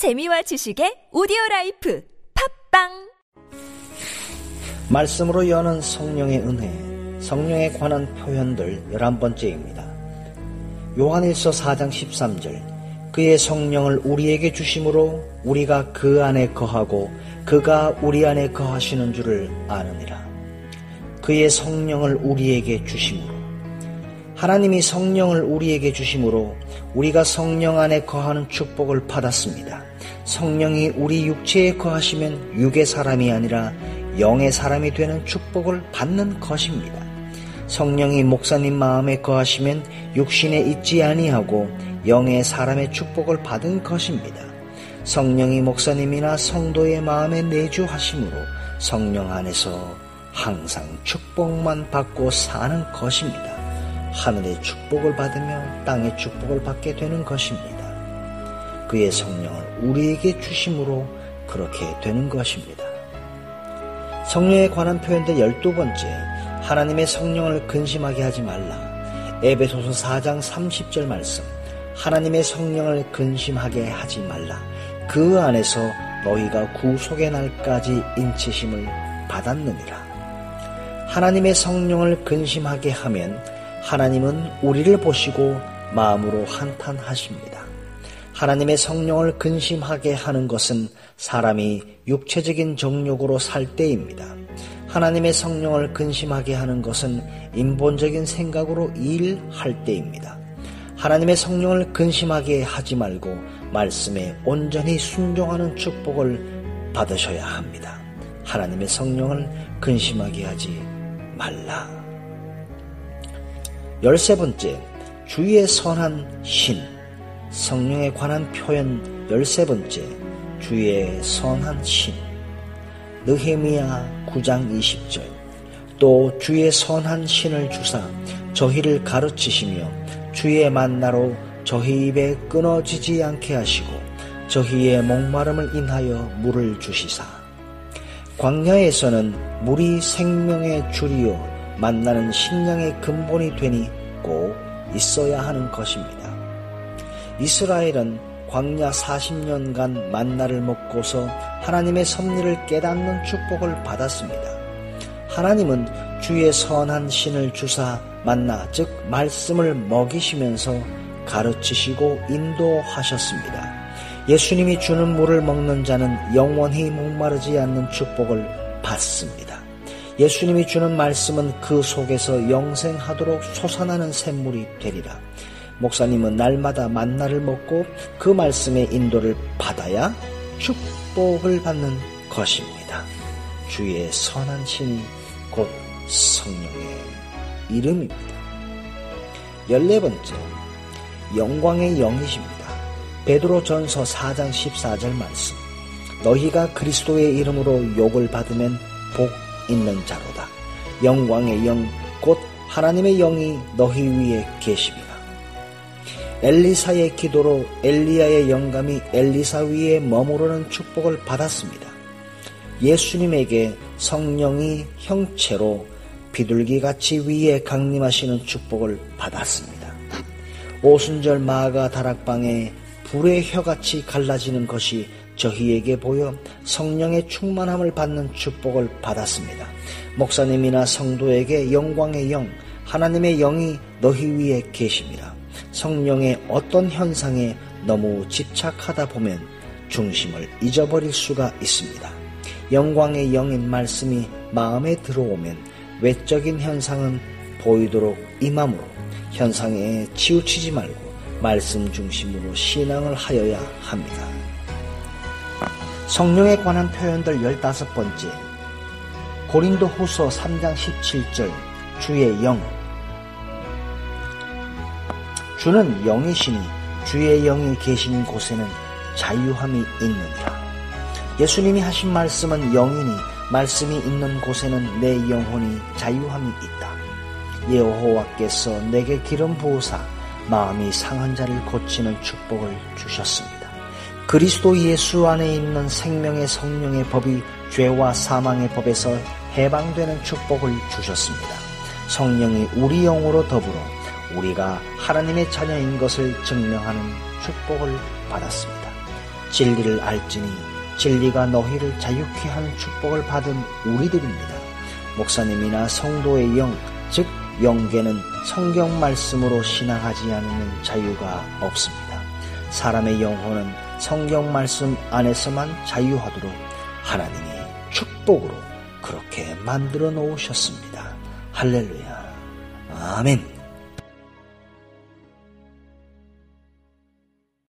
재미와 지식의 오디오 라이프 팟빵 말씀으로 여는 성령의 은혜, 성령에 관한 표현들 11번째입니다. 요한일서 4장 13절 그의 성령을 우리에게 주심으로 우리가 그 안에 거하고 그가 우리 안에 거하시는 줄을 아느니라. 그의 성령을 우리에게 주심으로 하나님이 성령을 우리에게 주심으로 우리가 성령 안에 거하는 축복을 받았습니다. 성령이 우리 육체에 거하시면 육의 사람이 아니라 영의 사람이 되는 축복을 받는 것입니다. 성령이 목사님 마음에 거하시면 육신에 있지 아니하고 영의 사람의 축복을 받은 것입니다. 성령이 목사님이나 성도의 마음에 내주하심으로 성령 안에서 항상 축복만 받고 사는 것입니다. 하늘의 축복을 받으며 땅의 축복을 받게 되는 것입니다. 그의 성령을 우리에게 주심으로 그렇게 되는 것입니다. 성령에 관한 표현들 12번째, 하나님의 성령을 근심하게 하지 말라. 에베소서 4장 30절 말씀, 하나님의 성령을 근심하게 하지 말라. 그 안에서 너희가 구속의 날까지 인치심을 받았느니라. 하나님의 성령을 근심하게 하면 하나님은 우리를 보시고 마음으로 한탄하십니다. 하나님의 성령을 근심하게 하는 것은 사람이 육체적인 정욕으로 살 때입니다. 하나님의 성령을 근심하게 하는 것은 인본적인 생각으로 일할 때입니다. 하나님의 성령을 근심하게 하지 말고 말씀에 온전히 순종하는 축복을 받으셔야 합니다. 하나님의 성령을 근심하게 하지 말라. 열세 번째, 주의 선한 신. 성령에 관한 표현 열세 번째, 주의 선한 신. 느헤미야 9장 20절. 또 주의 선한 신을 주사 저희를 가르치시며 주의 만나로 저희 입에 끊어지지 않게 하시고 저희의 목마름을 인하여 물을 주시사. 광야에서는 물이 생명의 줄이요 만나는 식량의 근본이 되니 꼭 있어야 하는 것입니다. 이스라엘은 광야 40년간 만나를 먹고서 하나님의 섭리를 깨닫는 축복을 받았습니다. 하나님은 주의 선한 신을 주사 만나 즉 말씀을 먹이시면서 가르치시고 인도하셨습니다. 예수님이 주는 물을 먹는 자는 영원히 목마르지 않는 축복을 받습니다. 예수님이 주는 말씀은 그 속에서 영생하도록 솟아나는 샘물이 되리라. 목사님은 날마다 만나를 먹고 그 말씀의 인도를 받아야 축복을 받는 것입니다. 주의 선한 신이 곧 성령의 이름입니다. 열네 번째, 영광의 영이십니다. 베드로 전서 4장 14절 말씀. 너희가 그리스도의 이름으로 욕을 받으면 복 있는 자로다. 영광의 영, 곧 하나님의 영이 너희 위에 계십니다. 엘리사의 기도로 엘리야의 영감이 엘리사 위에 머무르는 축복을 받았습니다. 예수님에게 성령이 형체로 비둘기같이 위에 강림하시는 축복을 받았습니다. 오순절 마가 다락방에 불의 혀같이 갈라지는 것이 저희에게 보여 성령의 충만함을 받는 축복을 받았습니다. 목사님이나 성도에게 영광의 영, 하나님의 영이 너희 위에 계십니다. 성령의 어떤 현상에 너무 집착하다 보면 중심을 잊어버릴 수가 있습니다. 영광의 영인 말씀이 마음에 들어오면 외적인 현상은 보이도록 임함으로 현상에 치우치지 말고 말씀 중심으로 신앙을 하여야 합니다. 성령에 관한 표현들 15번째 고린도 후서 3장 17절 주의 영 주는 영이시니 주의 영이 계신 곳에는 자유함이 있느니라. 예수님이 하신 말씀은 영이니 말씀이 있는 곳에는 내 영혼이 자유함이 있다. 여호와께서 내게 기름 부으사 마음이 상한 자를 고치는 축복을 주셨습니다. 그리스도 예수 안에 있는 생명의 성령의 법이 죄와 사망의 법에서 해방되는 축복을 주셨습니다. 성령이 우리 영으로 더불어 우리가 하나님의 자녀인 것을 증명하는 축복을 받았습니다. 진리를 알지니 진리가 너희를 자유케 하는 축복을 받은 우리들입니다. 목사님이나 성도의 영, 즉 영계는 성경 말씀으로 신앙하지 않는 자유가 없습니다. 사람의 영혼은 성경 말씀 안에서만 자유하도록 하나님이 축복으로 그렇게 만들어 놓으셨습니다. 할렐루야. 아멘.